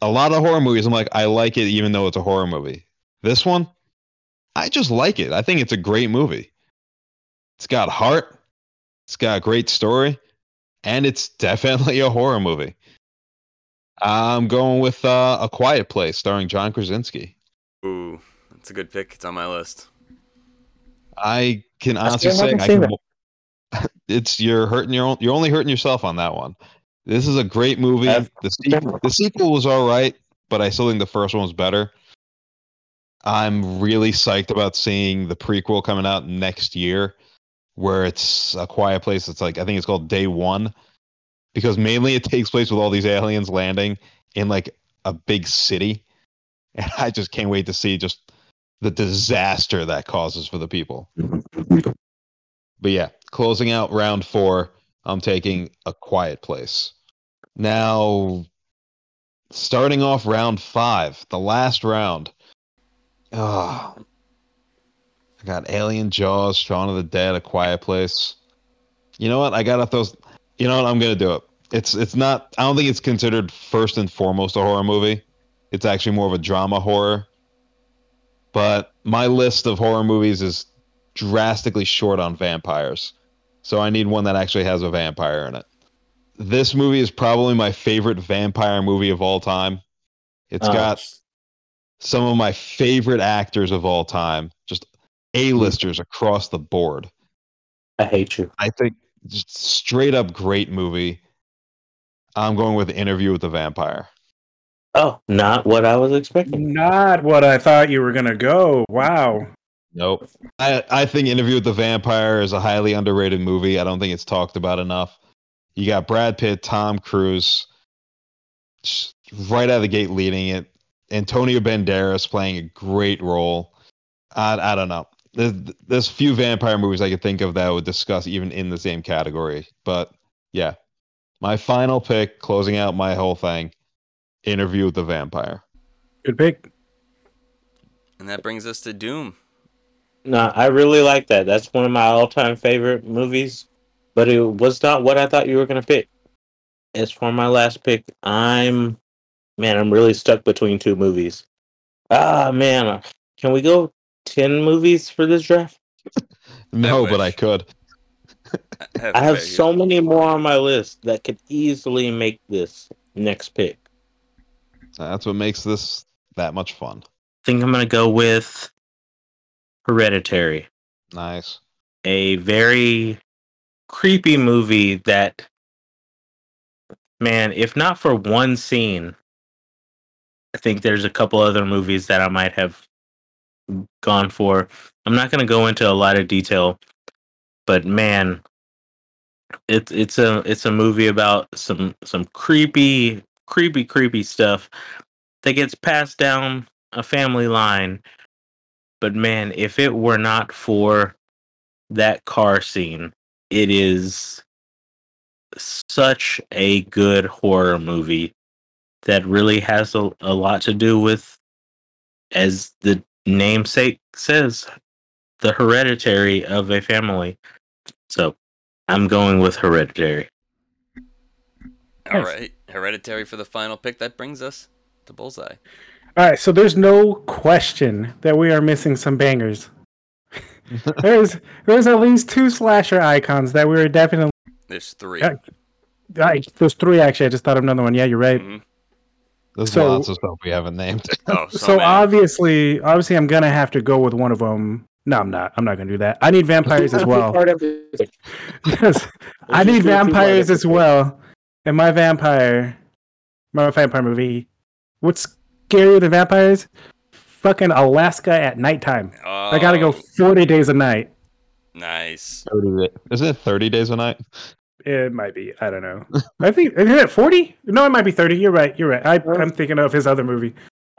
a lot of horror movies. I'm like, I like it even though it's a horror movie. This one, I just like it. I think it's a great movie. It's got heart. It's got a great story, and it's <laughs> definitely a horror movie. I'm going with uh, A Quiet Place, starring John Krasinski. Ooh, that's a good pick. It's on my list. I can honestly still say I can, <laughs> it's you're hurting your own. You're only hurting yourself on that one. This is a great movie. The sequel, the sequel was all right, but I still think the first one was better. I'm really psyched about seeing the prequel coming out next year, where it's a quiet place. It's like I think it's called Day One, because mainly it takes place with all these aliens landing in like a big city, <laughs> and I just can't wait to see just the disaster that causes for the people. But yeah, closing out round four, I'm taking a quiet place. Now, starting off round five, the last round. Oh, I got Alien Jaws, Shaun of the Dead, A Quiet Place. You know what? I gotta throw. You know what? I'm gonna do it. It's it's not. I don't think it's considered first and foremost a horror movie. It's actually more of a drama horror. But my list of horror movies is drastically short on vampires. So I need one that actually has a vampire in it. This movie is probably my favorite vampire movie of all time. It's Oh, got some of my favorite actors of all time, just A-listers across the board. I hate you. I think just straight up great movie. I'm going with Interview with the Vampire. Oh, not what I was expecting. Not what I thought you were gonna go. Wow. Nope. I, I think Interview with the Vampire is a highly underrated movie. I don't think it's talked about enough. You got Brad Pitt, Tom Cruise, right out of the gate leading it. Antonio Banderas playing a great role. I, I don't know. There's, there's few vampire movies I could think of that I would discuss even in the same category. But yeah, my final pick, closing out my whole thing, Interview with the Vampire. Good pick. And that brings us to Doom. No, I really like that. That's one of my all-time favorite movies, but it was not what I thought you were going to pick. As for my last pick, I'm man, I'm really stuck between two movies. Ah, man, can we go 10 movies for this draft? <laughs> No, but I wish. could. I have so many more on my list that could easily make this next pick. That's what makes this that much fun. I think I'm going to go with Hereditary. Nice. a very creepy movie that man if not for one scene i think there's a couple other movies that i might have gone for i'm not going to go into a lot of detail but man it's it's a it's a movie about some some creepy creepy creepy stuff that gets passed down a family line but man if it were not for that car scene. It is such a good horror movie that really has a, a lot to do with, as the namesake says, the hereditary of a family. So I'm going with hereditary. All right. Hereditary for the final pick. That brings us to Bullseye. All right, so there's no question that we are missing some bangers. <laughs> there's there's at least two slasher icons that we were definitely. There's three. Yeah. I, there's three actually. I just thought of another one. Yeah, you're right. Mhm. There's So- lots of stuff we haven't named. <laughs> Oh, so, So, obviously, obviously, I'm gonna have to go with one of them. No, I'm not. I'm not gonna do that. I need vampires as well. Yes, I need vampires as well. And my vampire, my vampire movie. What's scarier than vampires? Fucking Alaska at nighttime. oh, I gotta go 40 days a night. Nice. Isn't it 30 days a night? It might be. I don't know. I think is it 40? No, it might be 30. You're right. You're right. I, I'm thinking of his other movie.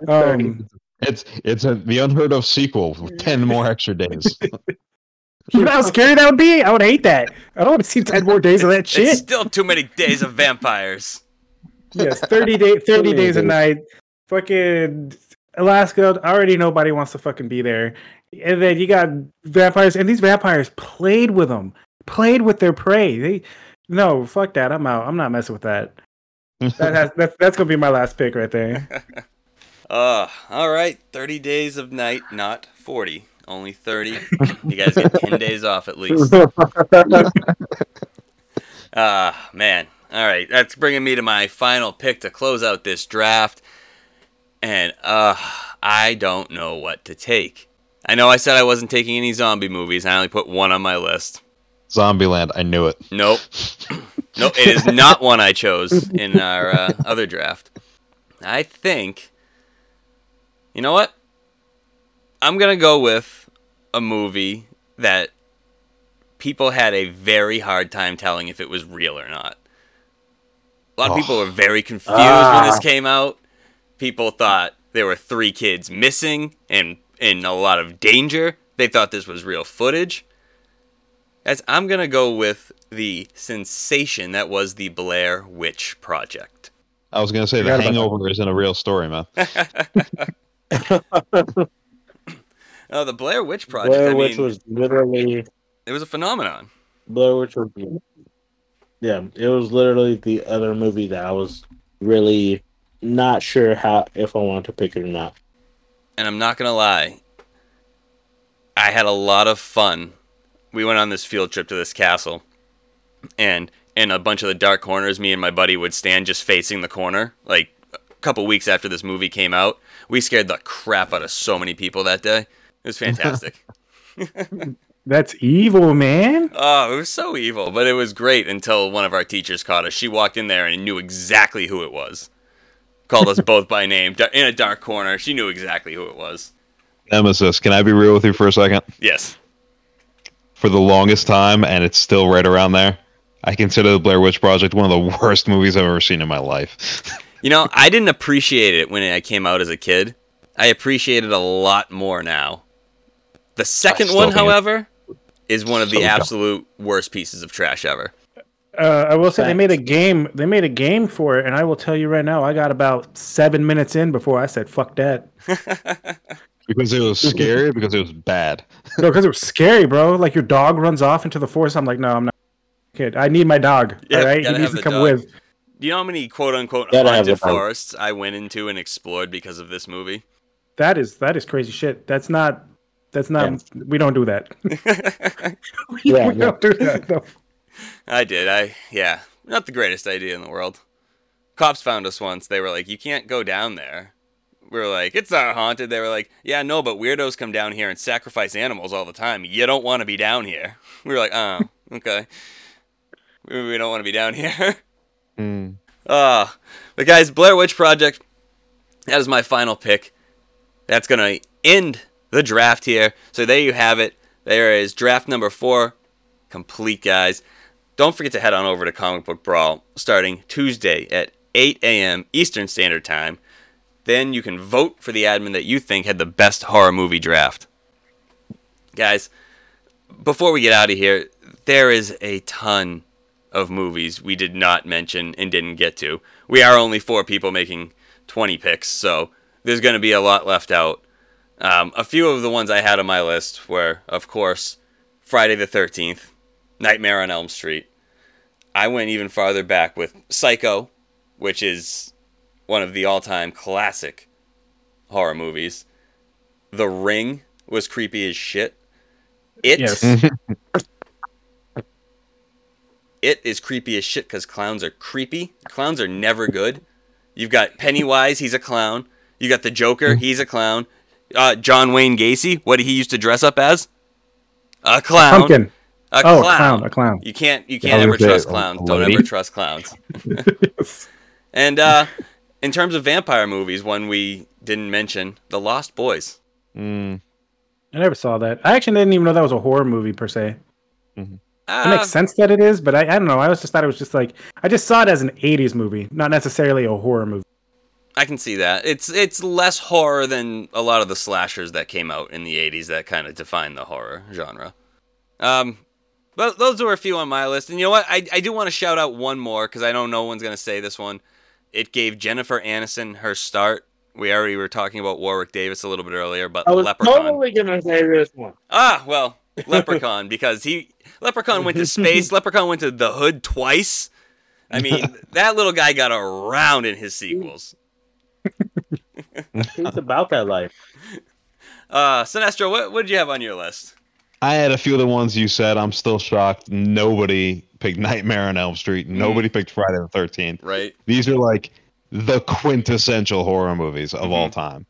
Um, It's it's a, the unheard of sequel with 10 <laughs> more extra days. <laughs> you know how scary that would be? I would hate that. I don't want to see 10 more days of that It's shit. still too many days of vampires. Yes, 30 day, <laughs> 30 days a night. Fucking Alaska. Already nobody wants to fucking be there. And then you got vampires, and these vampires played with them, played with their prey. They no, fuck that. I'm out. I'm not messing with that. That has that's that's gonna be my last pick right there. <laughs> Uh, all right. 30 days of night, not 40. Only 30. you guys get 10 <laughs> days off at least. <laughs> Ah, man. All right. That's bringing me to my final pick to close out this draft. And, uh, I don't know what to take. I know I said I wasn't taking any zombie movies. I only put one on my list. Zombieland, I knew it. Nope. <laughs> nope. It is not one I chose in our uh, <laughs> other draft. I think. You know what? I'm going to go with a movie that people had a very hard time telling if it was real or not. A lot of people were very confused when this Ah. came out. People thought there were three kids missing and in a lot of danger. They thought this was real footage. As I'm gonna go with the sensation that was the Blair Witch Project. I was gonna say the that Hangover isn't a real story, man. <laughs> <laughs> Oh, the Blair Witch Project. Blair I Witch mean, was literally it was a phenomenon. Blair Witch was yeah, it was literally the other movie that I was really not sure how if I wanted to pick it or not. And I'm not gonna lie, I had a lot of fun. We went on this field trip to this castle, and in a bunch of the dark corners, me and my buddy would stand just facing the corner. Like a couple weeks after this movie came out, we scared the crap out of so many people that day. It was fantastic. <laughs> That's evil, man. Oh, it was so evil, but it was great until one of our teachers caught us. She walked in there and knew exactly who it was. Called us <laughs> both by name in a dark corner. She knew exactly who it was. Nemesis, can I be real with you for a second? Yes. For the longest time, and it's still right around there. I consider the Blair Witch Project one of the <laughs> worst movies I've ever seen in my life. <laughs> You know, I didn't appreciate it when I came out as a kid. I appreciate it a lot more now. The second one, however, is one of the So dumb. absolute worst pieces of trash ever. Uh, I will say they made a game. They made a game for it, and I will tell you right now, I got about seven minutes in before I said "fuck that." <laughs> because it was scary. because it was bad. <laughs> No, because it was scary, bro. Like your dog runs off into the forest. I'm like, no, I'm not. Kid, I need my dog. Yeah, all right, he needs to come dog. with. Do you know how many quote unquote Gotta haunted forests I went into and explored because of this movie? That is that is crazy shit. That's not. That's not. We don't do that. we Yeah, we don't do that. <laughs> <laughs> No. I did. I yeah, not the greatest idea in the world. Cops found us once. They were like, "You can't go down there." We were like, "It's not haunted." They were like, "Yeah, no, but weirdos come down here and sacrifice animals all the time. You don't want to be down here." <laughs> We were like, "Oh, okay. <laughs> We, we don't want to be down here." <laughs> Mm. Uh, but guys, Blair Witch Project, that is my final pick. That's going to end the draft here. So there you have it. There is draft number four complete, guys. Don't forget to head on over to Comic Book Brawl starting Tuesday at 8 a.m. Eastern Standard Time. Then you can vote for the admin that you think had the best horror movie draft. Guys, before we get out of here, there is a ton of movies we did not mention and didn't get to. We are only four people making 20 picks, so there's going to be a lot left out. Um, a few of the ones I had on my list were, of course, Friday the 13th, Nightmare on Elm Street. I went even farther back with Psycho, which is one of the all time classic horror movies. The Ring was creepy as shit. It Yes. <laughs> it is creepy as shit because clowns are creepy. Clowns are never good. You've got Pennywise, he's a clown. You got the Joker, he's a clown. Uh, John Wayne Gacy, what did he used to dress up as? A clown. Pumpkin. A Oh, a clown. clown. A clown. You can't you can't I ever was gonna trust say, a clowns. Don't ever trust clowns. <laughs> <laughs> And uh, in terms of vampire movies, one we didn't mention, The Lost Boys. Mm. I never saw that. I actually didn't even know that was a horror movie per se. It Uh, makes sense that it is, but I, I don't know. I always just thought it was just like I just saw it as an '80s movie, not necessarily a horror movie. I can see that. It's it's less horror than a lot of the slashers that came out in the 80s that kind of defined the horror genre. Um, but those were a few on my list. And you know what? I, I do want to shout out one more because I know no one's going to say this one. It gave Jennifer Aniston her start. We already were talking about Warwick Davis a little bit earlier, but I was Leprechaun. totally gonna say this one. Ah, well, Leprechaun because he Leprechaun went to <laughs> space. Leprechaun went to the hood twice. I mean, that little guy got around in his sequels. It's about that life. Uh, Sinestro, what what did you have on your list? I had a few of the ones you said. I'm still shocked. Nobody picked Nightmare on Elm Street. Nobody picked Friday the 13th. Right? These are like the quintessential horror movies of all time.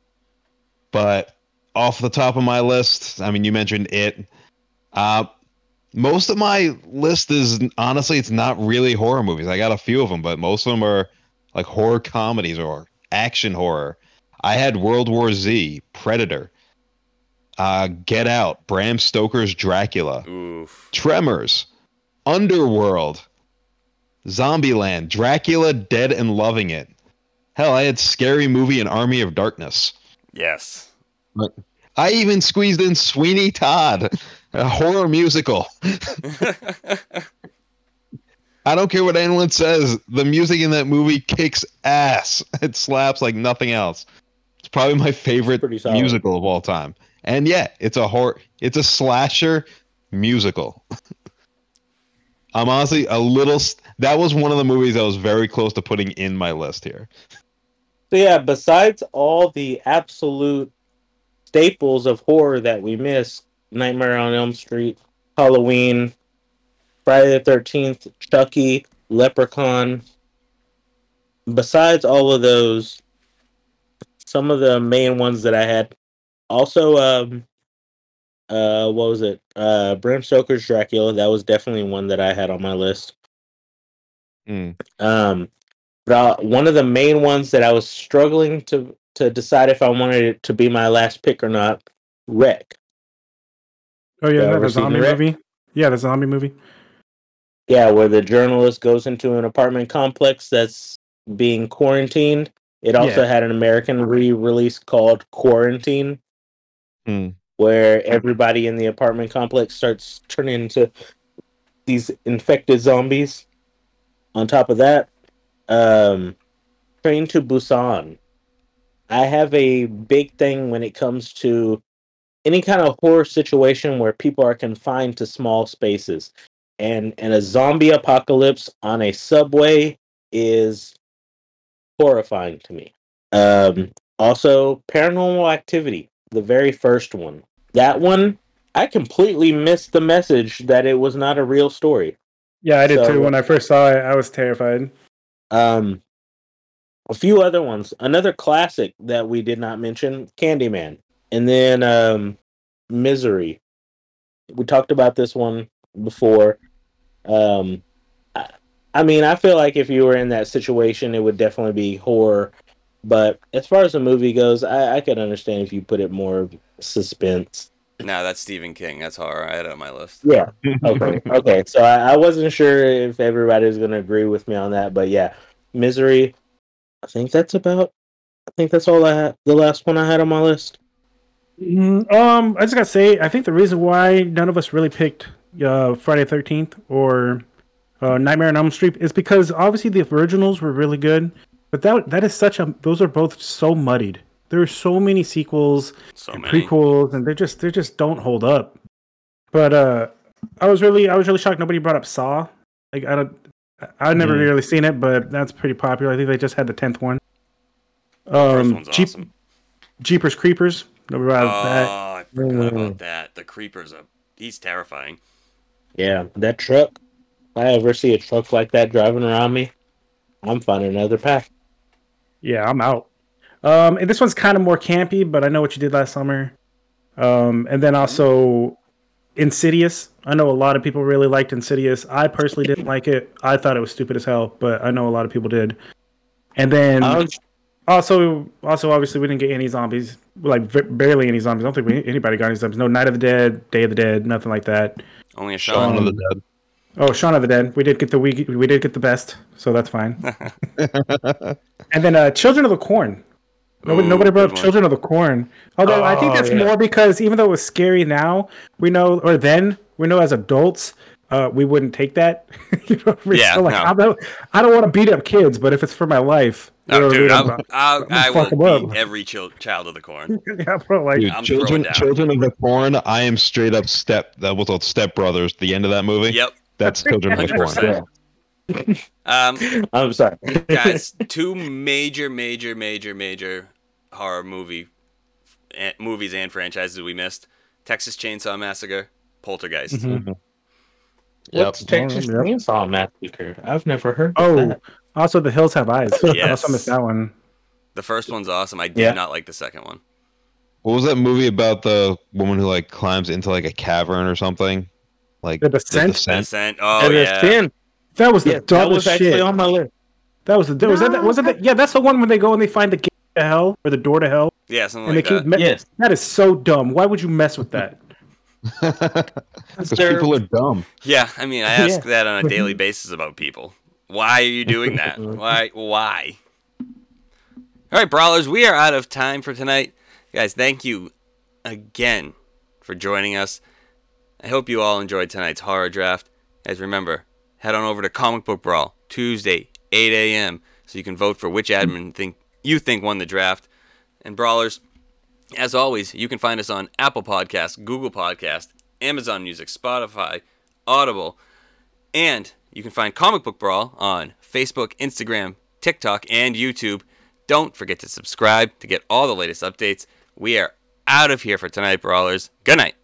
But off the top of my list, I mean, you mentioned it. Uh, most of my list is honestly, it's not really horror movies. I got a few of them, but most of them are like horror comedies or action horror. I had World War Z, Predator, uh, Get Out, Bram Stoker's Dracula, Oof. Tremors, Underworld, Zombieland, Dracula Dead and Loving It. Hell, I had Scary Movie and Army of Darkness. Yes. I even squeezed in Sweeney Todd, a horror musical. <laughs> I don't care what anyone says. The music in that movie kicks ass. <laughs> It slaps like nothing else. It's probably my favorite Pretty solid. musical of all time. And yeah, it's a horror. It's a slasher musical. <laughs> I'm honestly a little. That was one of the movies I was very close to putting in my list here. So yeah, besides all the absolute staples of horror that we miss, Nightmare on Elm Street, Halloween, Friday the Thirteenth, Chucky, Leprechaun. Besides all of those, some of the main ones that I had, also, um, uh, what was it? Uh, Bram Stoker's Dracula. That was definitely one that I had on my list. Mm. Um, but uh, one of the main ones that I was struggling to to decide if I wanted it to be my last pick or not, Rec. Oh yeah, Yeah, is that the zombie Rec? movie. Yeah, the zombie movie. Yeah, where the journalist goes into an apartment complex that's being quarantined. It also Yeah. had an American re-release called Quarantine, Hmm. where everybody in the apartment complex starts turning into these infected zombies. On top of that, um, Train to Busan. I have a big thing when it comes to any kind of horror situation where people are confined to small spaces. And and a zombie apocalypse on a subway is horrifying to me. Um also paranormal activity, the very first one. That one I completely missed the message that it was not a real story. Yeah, I did So- too. When I first saw it, I was terrified. Um, a few other ones. Another classic that we did not mention, Candyman, and then um, Misery. We talked about this one before. Um, I, I mean, I feel like if you were in that situation, it would definitely be horror. But as far as the movie goes, I, I could understand if you put it more suspense. No, that's Stephen King. That's horror. I had it on my list. Yeah. Okay. <laughs> okay. So I, I wasn't sure if everybody was going to agree with me on that, but yeah, Misery. I think that's about. I think that's all I had. The last one I had on my list. Mm, Um, I just gotta say, I think the reason why none of us really picked uh, Friday Thirteenth or uh, Nightmare on Elm Street is because obviously the originals were really good, but that that is such a those are both so muddied. There are so many sequels So and many. prequels, and they just they just don't hold up. But uh, I was really I was really shocked nobody brought up Saw. Like I don't, I I've never Mhm. really seen it, but that's pretty popular. I think they just had the tenth one. Um, Jeep, awesome. Jeepers Creepers. Nobody brought Oh, that. I forgot Mm. about that. The creepers are. He's terrifying. Yeah, that truck. If I ever see a truck like that driving around me, I'm finding another path. Yeah, I'm out. Um, and this one's kind of more campy, but I know what you did last summer. Um, and then also Insidious. I know a lot of people really liked Insidious. I personally didn't like it. I thought it was stupid as hell, but I know a lot of people did. And then I was- also, also obviously we didn't get any zombies, like v- barely any zombies. I don't think we, anybody got any zombies. No Night of the Dead, Day of the Dead, nothing like that. Only a Shaun shot. of the Dead. Oh, Shaun of the Dead. We did get the we, we did get the best, so that's fine. <laughs> <laughs> and then uh, Children of the Corn. Nobody, Ooh, nobody brought up. Children of the Corn. Although I think Oh, that's yeah. more because even though it was scary now, we know, or then we know as adults, uh, we wouldn't take that. <laughs> you know, Yeah, still like, no. I don't, I don't want to beat up kids, but if it's for my life, you know No, what I dude, mean? I'll, I'm- I'll, I will beat every chil- child of the corn. yeah, bro, like, Dude, children, children of the corn. I am straight up step. That was called Step Brothers. The end of that movie. Yep. That's children of the corn. 100%. Um, <laughs> I'm sorry. guys, <laughs> two major, major, major, major horror movie movies and franchises we missed: Texas Chainsaw Massacre, Poltergeist. Mhm. What's Yep. Texas Yep. Chainsaw Massacre? I've never heard. Of oh, that. also The Hills Have Eyes. I Yes. also missed that one. The first one's awesome. I did Yeah. not like the second one. What was that movie about the woman who like climbs into like a cavern or something? Like The Descent? Descent. Oh And yeah. 10. That was the Yeah, that was actually shit. on my list. That was the was that was that yeah that's the one when they go and they find the gate to hell or the door to hell Yeah, something and like they keep that. me- Yes. that is so dumb. Why would you mess with that? <laughs> Because people are dumb. Yeah, I mean, I ask Yeah. that on a daily <laughs> basis about people. Why are you doing that? <laughs> Why? Why? All right, brawlers, we are out of time for tonight, guys. Thank you again for joining us. I hope you all enjoyed tonight's horror draft. As remember, head on over to Comic Book Brawl Tuesday, 8 a.m. so you can vote for which admin think you think won the draft. And brawlers, as always, you can find us on Apple Podcasts, Google Podcast, Amazon Music, Spotify, Audible, and you can find Comic Book Brawl on Facebook, Instagram, TikTok, and YouTube. Don't forget to subscribe to get all the latest updates. We are out of here for tonight, Brawlers. Good night.